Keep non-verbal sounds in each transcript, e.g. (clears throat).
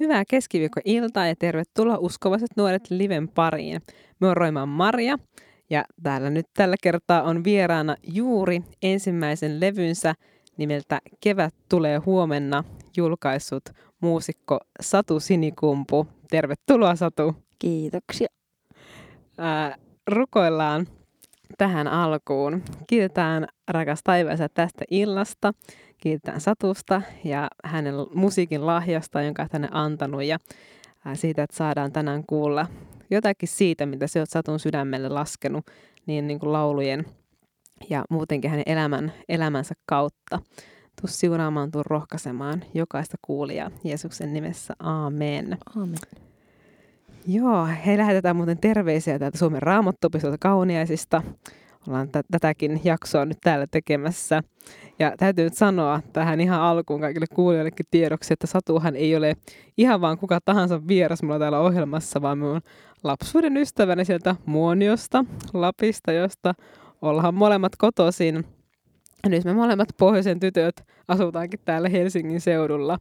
Hyvää keskiviikkoiltaa ja tervetuloa uskovaiset nuoret liven pariin. Me on Roimaan Maria ja täällä nyt tällä kertaa on vieraana juuri ensimmäisen levynsä nimeltä Kevät tulee huomenna julkaissut muusikko Satu Sinikumpu. Tervetuloa Satu. Kiitoksia. Ää, rukoillaan tähän alkuun. Kiitetään rakas taivaansa tästä illasta. Kiitetään Satusta ja hänen musiikin lahjasta, jonka hän on antanut ja siitä, että saadaan tänään kuulla jotakin siitä, mitä se on Satun sydämelle laskenut niin, niin kuin laulujen ja muutenkin hänen elämän, elämänsä kautta. Tuu siunaamaan, tuu rohkaisemaan jokaista kuulijaa Jeesuksen nimessä. Aamen. Aamen. Joo, he lähetetään muuten terveisiä täältä Suomen raamattopisolta kauniaisista. Ollaan t- tätäkin jaksoa nyt täällä tekemässä. Ja täytyy nyt sanoa tähän ihan alkuun kaikille kuulijoillekin tiedoksi, että Satuhan ei ole ihan vaan kuka tahansa vieras mulla täällä ohjelmassa, vaan minun lapsuuden ystäväni sieltä Muoniosta, Lapista, josta ollaan molemmat kotoisin. Ja nyt me molemmat pohjoisen tytöt asutaankin täällä Helsingin seudulla.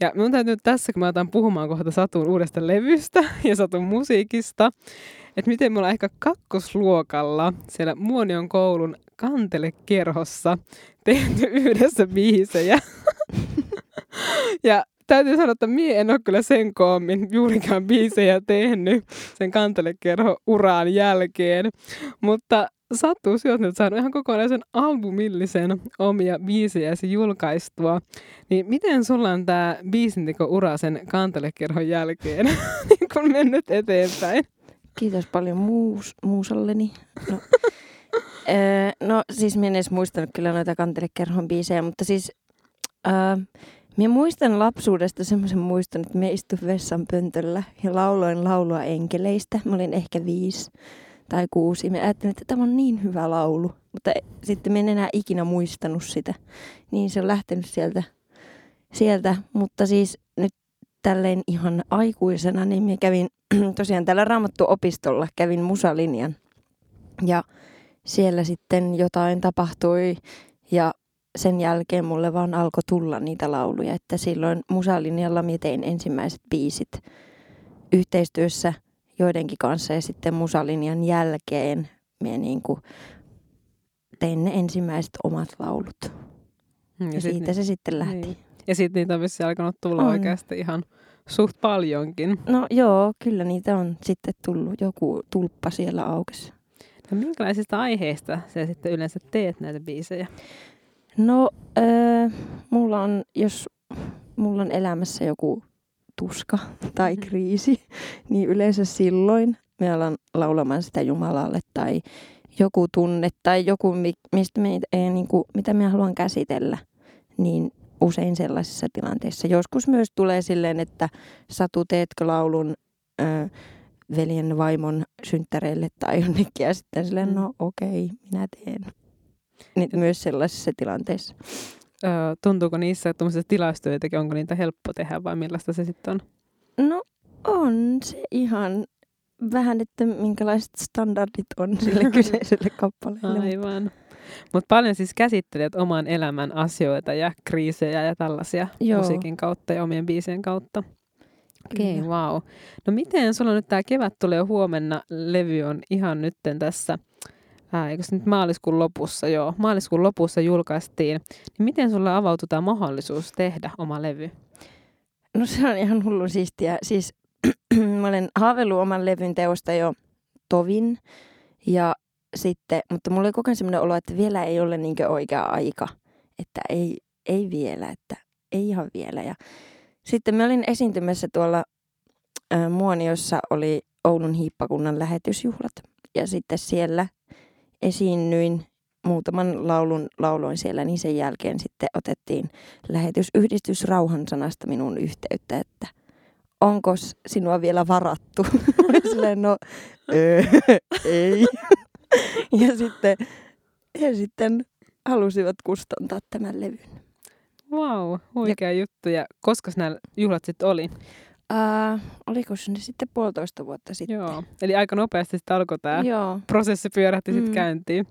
Ja minun täytyy tässä, kun mä otan puhumaan kohta Satun uudesta levystä (laughs) ja Satun musiikista, että miten me ollaan ehkä kakkosluokalla siellä Muonion koulun kantelekerhossa tehty yhdessä biisejä. (laughs) ja täytyy sanoa, että mie en ole kyllä sen koommin juurikaan biisejä tehnyt sen kantelekerho uraan jälkeen. Mutta sattuu sinä nyt saanut ihan kokonaisen albumillisen omia biisejäsi julkaistua. Niin miten sulla on tämä biisinteko-ura sen kantelekerhon jälkeen (laughs) niin kun mennyt eteenpäin? Kiitos paljon muus, muusalleni. No, (laughs) öö, no siis minä en edes muistanut kyllä noita kantelekerhon biisejä, mutta siis öö, minä muistan lapsuudesta semmoisen muiston, että minä istuin vessan pöntöllä ja lauloin laulua enkeleistä. Mä olin ehkä viisi tai kuusi. Mä ajattelin, että tämä on niin hyvä laulu, mutta sitten mä en enää ikinä muistanut sitä. Niin se on lähtenyt sieltä, sieltä. mutta siis nyt tälleen ihan aikuisena, niin mä kävin (clears throat) tosiaan täällä Raamattu-opistolla, kävin musalinjan. Ja siellä sitten jotain tapahtui ja sen jälkeen mulle vaan alkoi tulla niitä lauluja, että silloin musalinjalla mä tein ensimmäiset biisit yhteistyössä joidenkin kanssa ja sitten musalinjan jälkeen mä niin kuin tein ne ensimmäiset omat laulut. Hmm, ja, ja siitä ni- se sitten lähti. Niin. Ja sitten niitä on vissi alkanut tulla on. oikeasti ihan suht paljonkin. No joo, kyllä niitä on sitten tullut. Joku tulppa siellä aukesi. No minkälaisista aiheista sä sitten yleensä teet näitä biisejä? No, äh, mulla on, jos mulla on elämässä joku tuska (laughs) tai mm-hmm. kriisi, niin yleensä silloin me alan laulamaan sitä Jumalalle tai joku tunne tai joku, mistä me, ei, niin kuin, mitä me haluan käsitellä, niin usein sellaisissa tilanteissa. Joskus myös tulee silleen, että Satu, teetkö laulun ö, veljen vaimon synttäreille tai jonnekin ja sitten silleen, mm. no okei, okay, minä teen. Niin myös sellaisissa tilanteissa. Öö, tuntuuko niissä tuollaisissa tilastoja, onko niitä helppo tehdä vai millaista se sitten on? No on se ihan vähän, että minkälaiset standardit on sille (laughs) kyseiselle kappaleelle. Aivan. Mutta paljon siis käsittelet oman elämän asioita ja kriisejä ja tällaisia Joo. musiikin kautta ja omien biisien kautta. Okei, okay, wow. No miten sulla nyt tämä kevät tulee huomenna, levy on ihan nytten tässä, ää, eikö se nyt maaliskuun lopussa, joo, maaliskuun lopussa julkaistiin. Niin miten sulla avautui tämä mahdollisuus tehdä oma levy? No se on ihan hullu siistiä. Siis (clears throat) mä olen haaveillut oman levyn teosta jo tovin ja sitten, mutta mulla oli koko ajan sellainen olo, että vielä ei ole niin oikea aika. Että ei, ei vielä, että ei ihan vielä. Ja sitten mä olin esiintymässä tuolla äh, Muoniossa oli Oulun hiippakunnan lähetysjuhlat. Ja sitten siellä esiinnyin muutaman laulun lauloin siellä, niin sen jälkeen sitten otettiin lähetysyhdistys Rauhan sanasta minun yhteyttä, että onko sinua vielä varattu? (laughs) Silleen, no, (laughs) ei. (laughs) ja sitten he sitten halusivat kustantaa tämän levyn. Wow, huikea ja, juttu. Ja koska nämä juhlat sitten oli? Uh, oliko se sitten puolitoista vuotta sitten? Joo, eli aika nopeasti sitten alkoi tämä prosessi pyörähti mm. sitten käyntiin.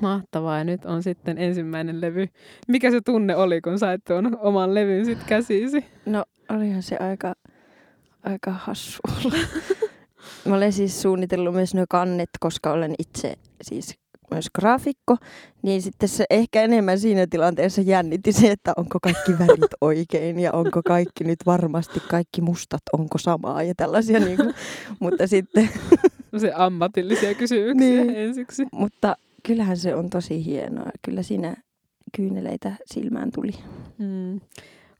Mahtavaa, ja nyt on sitten ensimmäinen levy. Mikä se tunne oli, kun sait tuon oman levyn sitten käsisi? No olihan se aika, aika hassu. (laughs) Mä olen siis suunnitellut myös nuo kannet, koska olen itse siis myös graafikko, niin sitten se ehkä enemmän siinä tilanteessa jännitti se, että onko kaikki värit (laughs) oikein ja onko kaikki nyt varmasti kaikki mustat, onko samaa ja tällaisia. Niin kuin, (laughs) mutta sitten... Se ammatillisia kysymyksiä niin, ensiksi. Mutta kyllähän se on tosi hienoa. Kyllä siinä kyyneleitä silmään tuli. Mm.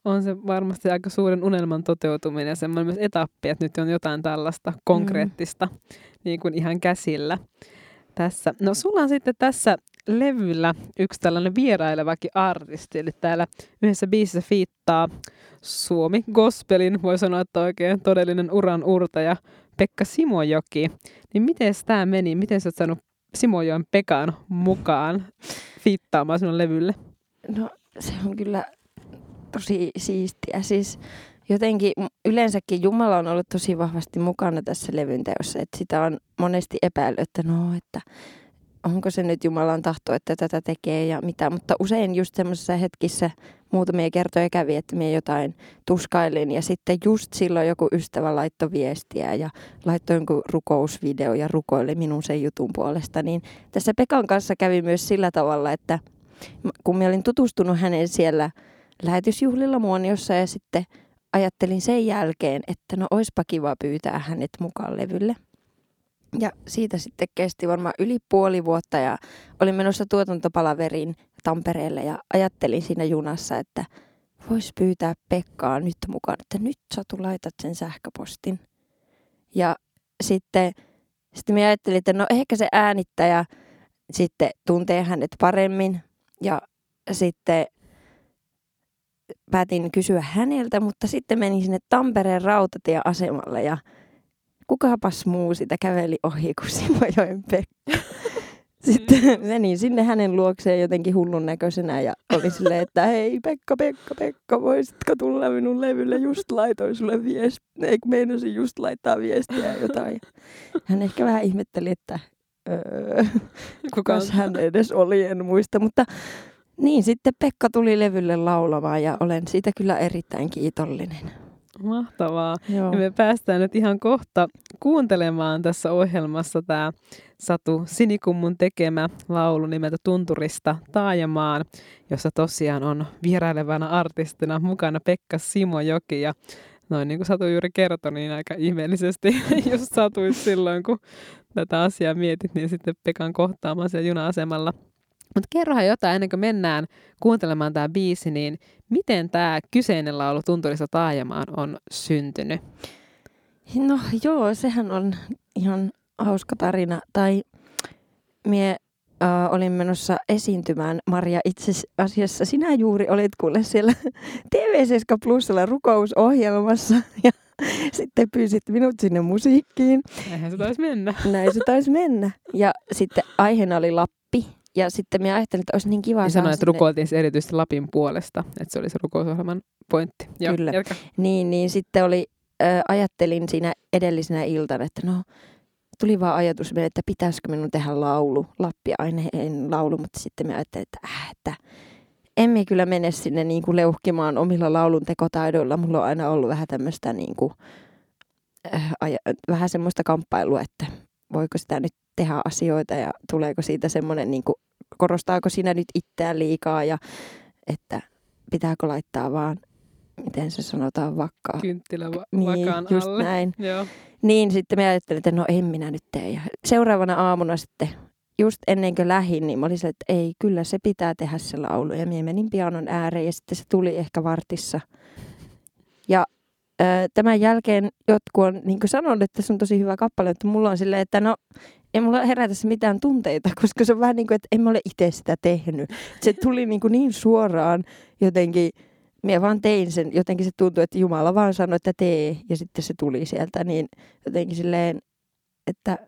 On se varmasti aika suuren unelman toteutuminen ja semmoinen myös etappi, että nyt on jotain tällaista konkreettista mm. niin kuin ihan käsillä tässä. No sulla on sitten tässä levyllä yksi tällainen vierailevakin artisti, eli täällä yhdessä biisissä fiittaa Suomi Gospelin, voi sanoa, että oikein todellinen uran urtaja Pekka Simojoki. Niin miten tämä meni? Miten sä oot saanut Simojoen Pekan mukaan fiittaamaan sinun levylle? No se on kyllä tosi siistiä. Siis jotenkin yleensäkin Jumala on ollut tosi vahvasti mukana tässä levyn teossa. Että sitä on monesti epäillyt, että no, että onko se nyt Jumalan tahto, että tätä tekee ja mitä. Mutta usein just semmoisessa hetkissä muutamia kertoja kävi, että minä jotain tuskailin ja sitten just silloin joku ystävä laittoi viestiä ja laittoi jonkun rukousvideo ja rukoili minun sen jutun puolesta. Niin tässä Pekan kanssa kävi myös sillä tavalla, että kun minä olin tutustunut hänen siellä lähetysjuhlilla Muoniossa ja sitten ajattelin sen jälkeen, että no oispa kiva pyytää hänet mukaan levylle. Ja siitä sitten kesti varmaan yli puoli vuotta ja olin menossa tuotantopalaveriin Tampereelle ja ajattelin siinä junassa, että vois pyytää Pekkaa nyt mukaan, että nyt Satu laitat sen sähköpostin. Ja sitten, sitten minä ajattelin, että no ehkä se äänittäjä sitten tuntee hänet paremmin ja sitten päätin kysyä häneltä, mutta sitten menin sinne Tampereen rautatieasemalle ja kukapas muu sitä käveli ohi kuin Simojoen Pekka. (laughs) Sitten mm. menin sinne hänen luokseen jotenkin hullun näköisenä ja oli silleen, että hei Pekka, Pekka, Pekka, voisitko tulla minun levylle? Just laitoin sulle viesti, eikö meinasin just laittaa viestiä jotain. Hän ehkä vähän ihmetteli, että öö, kukas hän edes oli, en muista, mutta niin, sitten Pekka tuli levylle laulamaan ja olen siitä kyllä erittäin kiitollinen. Mahtavaa. Joo. Ja me päästään nyt ihan kohta kuuntelemaan tässä ohjelmassa tämä Satu Sinikummun tekemä laulu nimeltä Tunturista taajamaan, jossa tosiaan on vierailevana artistina mukana Pekka Simojoki ja noin niin kuin Satu juuri kertoi, niin aika ihmeellisesti (laughs) jos satuit silloin, kun tätä asiaa mietit, niin sitten Pekan kohtaamaan siellä juna-asemalla – mutta kerrohan jotain ennen kuin mennään kuuntelemaan tämä biisi, niin miten tämä kyseinen laulu Tunturista taajamaan on syntynyt? No joo, sehän on ihan hauska tarina. Tai mie äh, olin menossa esiintymään, Maria, itse asiassa sinä juuri olit kuule siellä (laughs) TV7 Plusalla rukousohjelmassa (laughs) ja sitten pyysit minut sinne musiikkiin. Näinhän se taisi mennä. Näin se taisi mennä. Ja sitten aiheena oli Lappi ja sitten minä ajattelin, että olisi niin kiva niin sanoin, että rukoiltiin se erityisesti Lapin puolesta, että se oli se rukousohjelman pointti. Joo, Kyllä. Jälkä. Niin, niin sitten oli, äh, ajattelin siinä edellisenä iltana, että no tuli vaan ajatus, että pitäisikö minun tehdä laulu, Lappi-aineen laulu, mutta sitten mä ajattelin, että, äh, että emme kyllä mene sinne niin kuin leuhkimaan omilla laulun tekotaidoilla. Mulla on aina ollut vähän tämmöistä niin kuin, äh, aja, vähän semmoista kamppailua, että voiko sitä nyt tehdä asioita ja tuleeko siitä semmoinen, niin kuin, korostaako siinä nyt itseään liikaa ja että pitääkö laittaa vaan, miten se sanotaan, vakkaa. Kynttilä va- niin, just alle. näin. (laughs) Joo. Niin sitten me ajattelin, että no en minä nyt tee. Ja seuraavana aamuna sitten, just ennen kuin lähin, niin mä olin että ei, kyllä se pitää tehdä se laulu. Ja minä menin pianon ääreen ja sitten se tuli ehkä vartissa. Ja tämän jälkeen jotkut on niin sanonut, että se on tosi hyvä kappale, mutta mulla on silleen, että no ei mulla herätä mitään tunteita, (laughs) koska se on vähän niin kuin, että en mä ole itse sitä tehnyt. Se tuli niin, kuin niin suoraan jotenkin, minä vaan tein sen, jotenkin se tuntui, että Jumala vaan sanoi, että tee, ja sitten se tuli sieltä, niin jotenkin silleen, että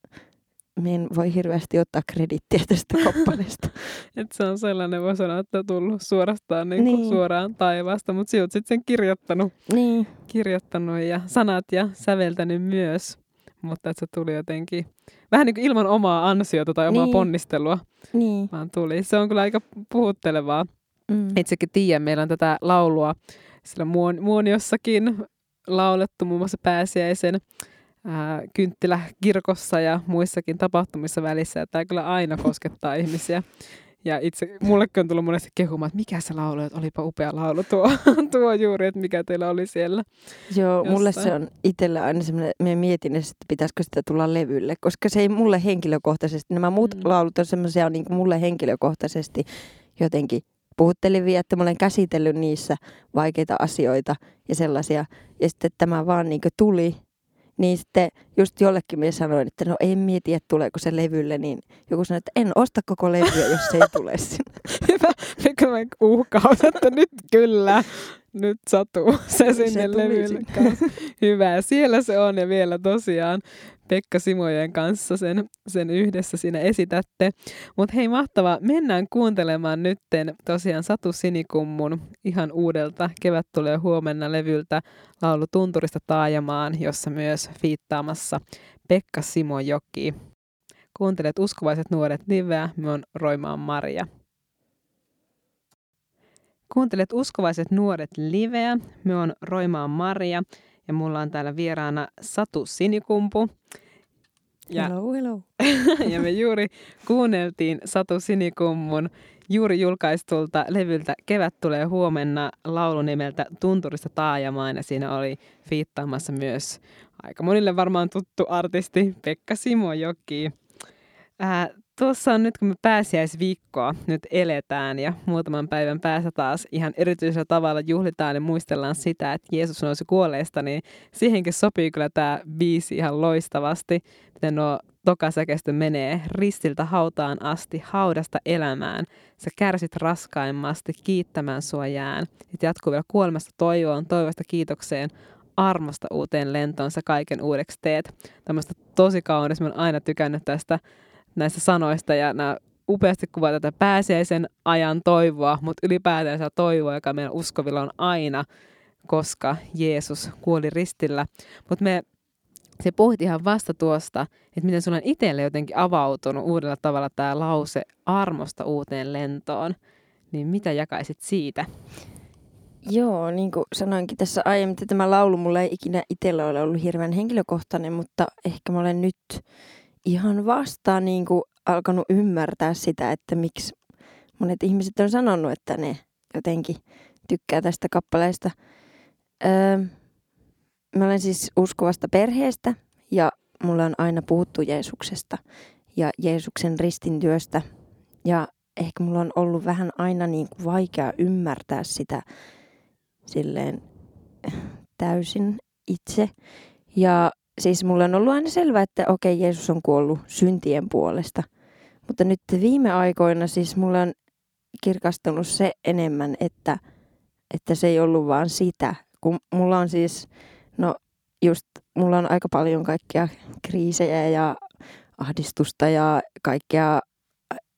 en voi hirveästi ottaa kredittiä tästä (laughs) kappaleesta. Et se on sellainen, voi sanoa, että tullut suorastaan niin niin. suoraan taivaasta, mutta sinä olet sitten sen kirjoittanut, niin. kirjoittanut ja sanat ja säveltänyt myös. Mutta että se tuli jotenkin vähän niin kuin ilman omaa ansiota tai omaa niin. ponnistelua, niin. vaan tuli. Se on kyllä aika puhuttelevaa. Mm. Itsekin tiedän, meillä on tätä laulua sillä muon, muoniossakin laulettu muun muassa pääsiäisen ää, kynttilä kirkossa ja muissakin tapahtumissa välissä. Ja tämä kyllä aina koskettaa ihmisiä. Ja itse, mullekin on tullut monesti kehumaan, että mikä se laulu, että olipa upea laulu tuo, (laughs) tuo juuri, että mikä teillä oli siellä. Joo, jossain. mulle se on itsellä aina semmoinen, me mietin, että pitäisikö sitä tulla levylle, koska se ei mulle henkilökohtaisesti, nämä muut mm. laulut on semmoisia niin kuin mulle henkilökohtaisesti jotenkin puhuttelivia, että mä olen käsitellyt niissä vaikeita asioita ja sellaisia. Ja sitten tämä vaan niin tuli niin sitten just jollekin minä sanoin, että no en mieti, että tuleeko se levylle, niin joku sanoi, että en osta koko levyä, jos se ei tule sinne. (laughs) Hyvä, mikä mä uhkaus, että nyt kyllä, nyt satuu (laughs) se sinne se levylle. (laughs) Hyvä, siellä se on ja vielä tosiaan Pekka Simojen kanssa sen, sen yhdessä siinä esitätte. Mutta hei mahtava, mennään kuuntelemaan nytten tosiaan Satu Sinikummun ihan uudelta Kevät tulee huomenna levyltä laulu Tunturista taajamaan, jossa myös fiittaamassa Pekka Simojoki. Kuuntelet Uskovaiset nuoret liveä, me on Roimaan Maria. Kuuntelet Uskovaiset nuoret liveä, me on Roimaan Maria ja mulla on täällä vieraana Satu Sinikumpu. Ja, hello, hello. (laughs) ja me juuri kuunneltiin Satu Sinikummun juuri julkaistulta levyltä Kevät tulee huomenna laulu nimeltä Tunturista taajamaan ja siinä oli fiittaamassa myös aika monille varmaan tuttu artisti Pekka Simojoki. Ää, tuossa on nyt, kun me pääsiäisviikkoa nyt eletään ja muutaman päivän päässä taas ihan erityisellä tavalla juhlitaan ja muistellaan sitä, että Jeesus nousi kuolleesta, niin siihenkin sopii kyllä tämä biisi ihan loistavasti, miten nuo tokasäkeistö menee ristiltä hautaan asti, haudasta elämään. Sä kärsit raskaimmasti, kiittämään sua jään. Sitten jatkuu vielä kuolemasta toivoon, toivosta kiitokseen, armosta uuteen lentoon sä kaiken uudeksi teet. Tämmöistä tosi kaunis, mä oon aina tykännyt tästä näistä sanoista ja nämä upeasti kuvaa tätä pääsiäisen ajan toivoa, mutta ylipäätään toivoa, joka meidän uskovilla on aina, koska Jeesus kuoli ristillä. Mutta me se pohti ihan vasta tuosta, että miten sulla on itselle jotenkin avautunut uudella tavalla tämä lause armosta uuteen lentoon. Niin mitä jakaisit siitä? Joo, niin kuin sanoinkin tässä aiemmin, että tämä laulu mulle ei ikinä itsellä ole ollut hirveän henkilökohtainen, mutta ehkä mä olen nyt ihan vasta niin kuin alkanut ymmärtää sitä, että miksi monet ihmiset on sanonut, että ne jotenkin tykkää tästä kappaleesta. Öö, mä olen siis uskovasta perheestä ja mulla on aina puhuttu Jeesuksesta ja Jeesuksen ristintyöstä. Ja ehkä mulla on ollut vähän aina niin kuin vaikea ymmärtää sitä silleen täysin itse. Ja siis mulla on ollut aina selvää, että okei, Jeesus on kuollut syntien puolesta. Mutta nyt viime aikoina siis mulla on kirkastunut se enemmän, että, että se ei ollut vaan sitä. Kun mulla on siis, no just, mulla on aika paljon kaikkia kriisejä ja ahdistusta ja kaikkia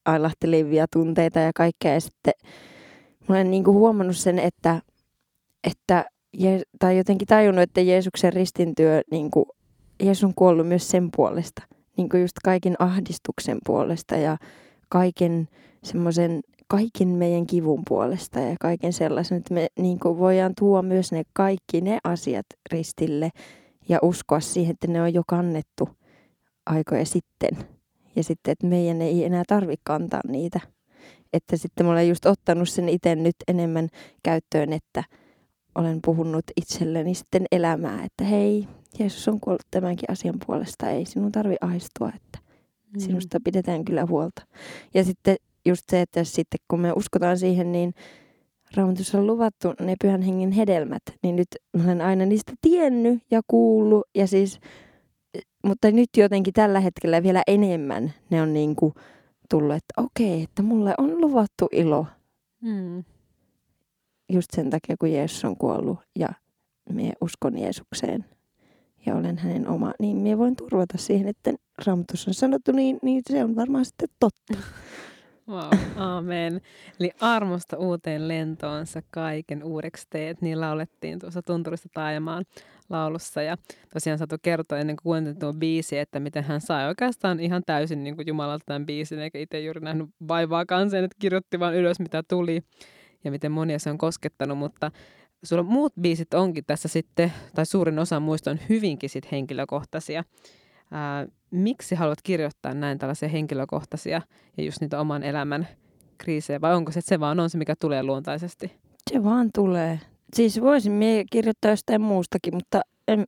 ailahtelevia tunteita ja kaikkea. Ja sitten mä olen niin kuin huomannut sen, että, että tai jotenkin tajunnut, että Jeesuksen ristintyö niin kuin Jeesus on kuollut myös sen puolesta, niin kuin just kaiken ahdistuksen puolesta ja kaiken semmoisen, kaiken meidän kivun puolesta ja kaiken sellaisen, että me niin kuin voidaan tuoda myös ne kaikki ne asiat ristille ja uskoa siihen, että ne on jo kannettu aikoja sitten. Ja sitten, että meidän ei enää tarvitse kantaa niitä. Että sitten mä olen just ottanut sen itse nyt enemmän käyttöön, että olen puhunut itselleni sitten elämää, että hei, Jeesus on kuollut tämänkin asian puolesta, ei sinun tarvi ahistua, että mm. sinusta pidetään kyllä huolta. Ja sitten just se, että sitten kun me uskotaan siihen, niin Raamatussa on luvattu ne pyhän hengen hedelmät, niin nyt olen aina niistä tiennyt ja kuullut, ja siis, mutta nyt jotenkin tällä hetkellä vielä enemmän ne on niin kuin tullut, että okei, että mulle on luvattu ilo. Mm. Just sen takia, kun Jeesus on kuollut ja me uskon Jeesukseen ja olen hänen oma, niin minä voin turvata siihen, että Raamatussa on sanottu, niin, niin se on varmaan sitten totta. (laughs) Wow, amen. Eli armosta uuteen lentoonsa kaiken uudeksi teet, niin laulettiin tuossa Tunturista taajamaan laulussa. Ja tosiaan Satu kertoi ennen kuin kuuntelin tuon biisi, että miten hän sai oikeastaan ihan täysin niin kuin Jumalalta tämän biisin, eikä itse juuri nähnyt vaivaa kanseen, että kirjoitti vaan ylös mitä tuli ja miten monia se on koskettanut, mutta sulla muut biisit onkin tässä sitten, tai suurin osa muista on hyvinkin sit henkilökohtaisia. Ää, miksi haluat kirjoittaa näin tällaisia henkilökohtaisia ja just niitä oman elämän kriisejä, vai onko se, että se vaan on se, mikä tulee luontaisesti? Se vaan tulee. Siis voisin mie kirjoittaa jostain muustakin, mutta en,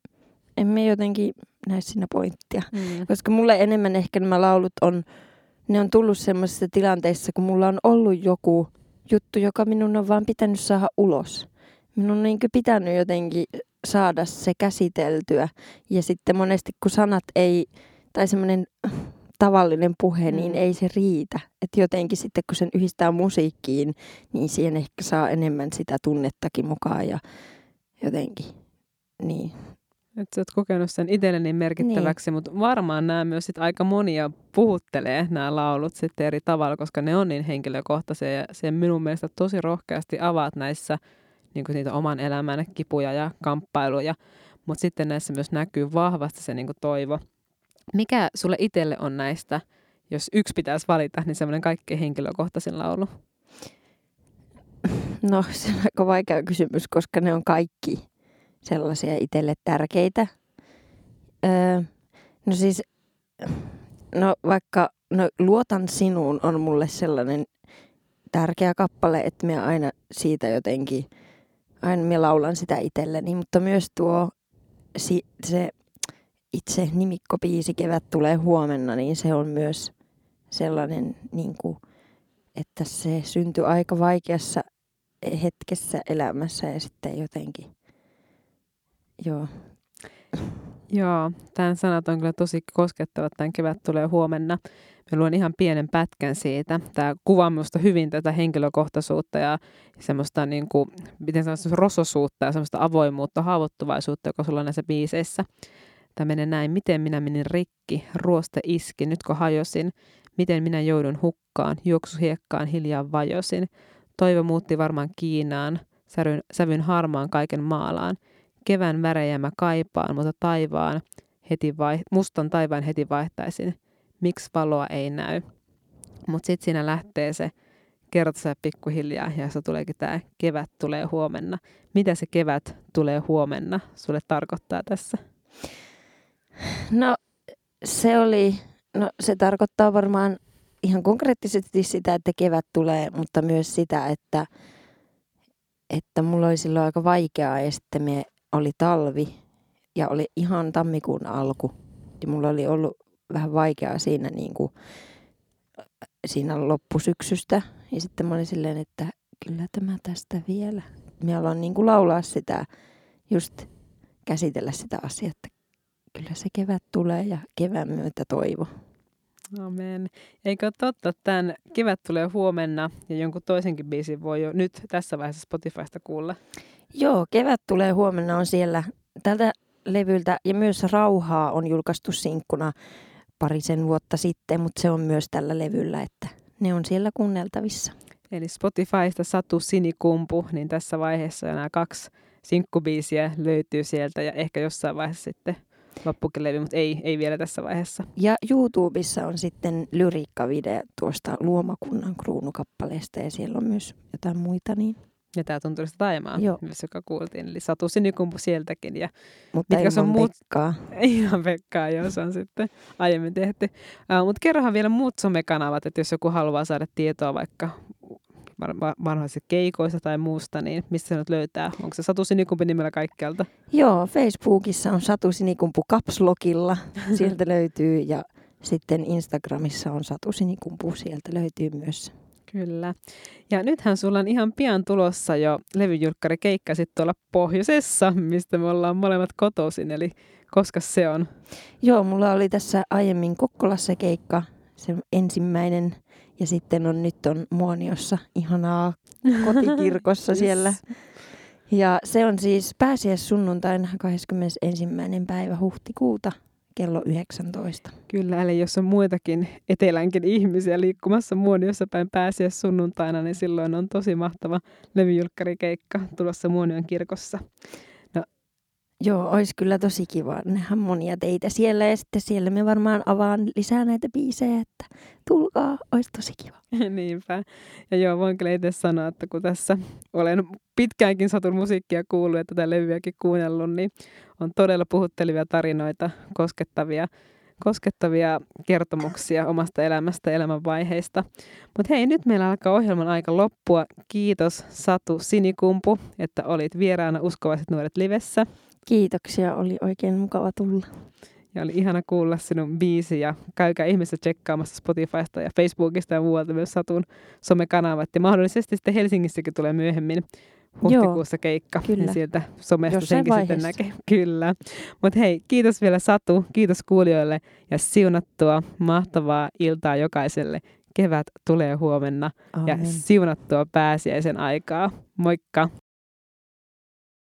en me jotenkin näe siinä pointtia. Mm. Koska mulle enemmän ehkä nämä laulut on, ne on tullut semmoisissa tilanteissa, kun mulla on ollut joku juttu, joka minun on vaan pitänyt saada ulos. Minun on niin pitänyt jotenkin saada se käsiteltyä. Ja sitten monesti kun sanat ei, tai semmoinen tavallinen puhe, mm. niin ei se riitä. Että jotenkin sitten kun sen yhdistää musiikkiin, niin siihen ehkä saa enemmän sitä tunnettakin mukaan ja jotenkin, niin. Että sä oot kokenut sen itselleni niin merkittäväksi, niin. mutta varmaan nämä myös sit aika monia puhuttelee nämä laulut sitten eri tavalla, koska ne on niin henkilökohtaisia ja se minun mielestä tosi rohkeasti avaat näissä niin niitä oman elämän kipuja ja kamppailuja, mutta sitten näissä myös näkyy vahvasti se niin toivo – mikä sulle itselle on näistä, jos yksi pitäisi valita, niin semmoinen kaikkein henkilökohtaisin laulu? No se on aika vaikea kysymys, koska ne on kaikki sellaisia itselle tärkeitä. Öö, no siis, no vaikka no, Luotan sinuun on mulle sellainen tärkeä kappale, että me aina siitä jotenkin, aina me laulan sitä itselleni, mutta myös tuo si, se itse nimikkopiisi Kevät tulee huomenna, niin se on myös sellainen, niin kuin, että se syntyi aika vaikeassa hetkessä elämässä ja sitten jotenkin, joo. Joo, tämän sanat on kyllä tosi koskettavat. Tämän kevät tulee huomenna. Mä luen ihan pienen pätkän siitä. Tämä kuvaa minusta hyvin tätä henkilökohtaisuutta ja semmoista niin kuin, miten sanoisi, rososuutta ja semmoista avoimuutta, haavoittuvaisuutta, joka sulla on näissä biiseissä. Tämä menee näin, miten minä menin rikki, ruoste iski, nyt kun hajosin, miten minä joudun hukkaan, juoksuhiekkaan hiljaa vajosin. Toivo muutti varmaan Kiinaan, sävyn, sävyn harmaan kaiken maalaan. Kevään värejä mä kaipaan, mutta taivaan heti vai, mustan taivaan heti vaihtaisin. Miksi valoa ei näy? Mutta sitten siinä lähtee se kertoa pikkuhiljaa ja se tuleekin tämä kevät tulee huomenna. Mitä se kevät tulee huomenna sulle tarkoittaa tässä? No se oli, no se tarkoittaa varmaan ihan konkreettisesti sitä, että kevät tulee, mutta myös sitä, että, että mulla oli silloin aika vaikeaa ja sitten me oli talvi ja oli ihan tammikuun alku. Ja mulla oli ollut vähän vaikeaa siinä, niin kuin, siinä loppusyksystä. Ja sitten mä olin silleen, että kyllä tämä tästä vielä. Me aloin niin kuin laulaa sitä, just käsitellä sitä asiaa, että kyllä se kevät tulee ja kevään myötä toivo. Amen. Eikö totta, tämän kevät tulee huomenna ja jonkun toisenkin biisin voi jo nyt tässä vaiheessa Spotifysta kuulla? Joo, kevät tulee huomenna on siellä tältä levyltä ja myös Rauhaa on julkaistu sinkkuna parisen vuotta sitten, mutta se on myös tällä levyllä, että ne on siellä kuunneltavissa. Eli Spotifysta Satu Sinikumpu, niin tässä vaiheessa nämä kaksi sinkkubiisiä löytyy sieltä ja ehkä jossain vaiheessa sitten loppukelevi, mutta ei, ei vielä tässä vaiheessa. Ja YouTubessa on sitten lyriikkavideo tuosta Luomakunnan kruunukappaleesta ja siellä on myös jotain muita. Niin. Ja tämä tunturista taimaa, Joo. myös joka kuultiin. Eli Satu Sinikumpu sieltäkin. Ja Mutta mitkä on muut... Pekkaa. (laughs) Ihan Pekkaa, joo, se on sitten aiemmin tehty. Uh, Mutta kerrohan vielä muut somekanavat, että jos joku haluaa saada tietoa vaikka vanhoissa keikoissa tai muusta, niin mistä se nyt löytää? Onko se Satu Sinikumpi nimellä kaikkialta? Joo, Facebookissa on Satu Sinikumpu Kapslokilla. (laughs) Sieltä löytyy ja sitten Instagramissa on Satu Sinikumpu. Sieltä löytyy myös. Kyllä. Ja nythän sulla on ihan pian tulossa jo levyjulkkari keikka sitten tuolla pohjoisessa, mistä me ollaan molemmat kotoisin, eli koska se on? Joo, mulla oli tässä aiemmin Kokkolassa keikka, se ensimmäinen ja sitten on nyt on Muoniossa ihanaa (laughs) kotikirkossa yes. siellä. Ja se on siis pääsiäis sunnuntaina 21. päivä huhtikuuta kello 19. Kyllä, eli jos on muitakin etelänkin ihmisiä liikkumassa Muoniossa päin pääsiäis sunnuntaina, niin silloin on tosi mahtava levyjulkkarikeikka tulossa Muonion kirkossa. Joo, olisi kyllä tosi kiva nähdä monia teitä siellä ja sitten siellä me varmaan avaan lisää näitä biisejä, että tulkaa, olisi tosi kiva. (laughs) Niinpä. Ja joo, voin kyllä itse sanoa, että kun tässä olen pitkäänkin satun musiikkia kuullut ja tätä levyäkin kuunnellut, niin on todella puhuttelivia tarinoita, koskettavia, koskettavia kertomuksia omasta elämästä ja elämänvaiheista. Mutta hei, nyt meillä alkaa ohjelman aika loppua. Kiitos Satu Sinikumpu, että olit vieraana Uskovaiset nuoret livessä. Kiitoksia, oli oikein mukava tulla. Ja oli ihana kuulla sinun biisi ja käykää ihmeessä tsekkaamassa Spotifysta ja Facebookista ja muualta myös Satun somekanavat. Ja mahdollisesti sitten Helsingissäkin tulee myöhemmin huhtikuussa Joo, keikka. Kyllä. Ja sieltä somesta Jossain senkin vaiheessa. sitten näkee. Kyllä. Mutta hei, kiitos vielä Satu, kiitos kuulijoille ja siunattua mahtavaa iltaa jokaiselle. Kevät tulee huomenna Amen. ja siunattua pääsiäisen aikaa. Moikka!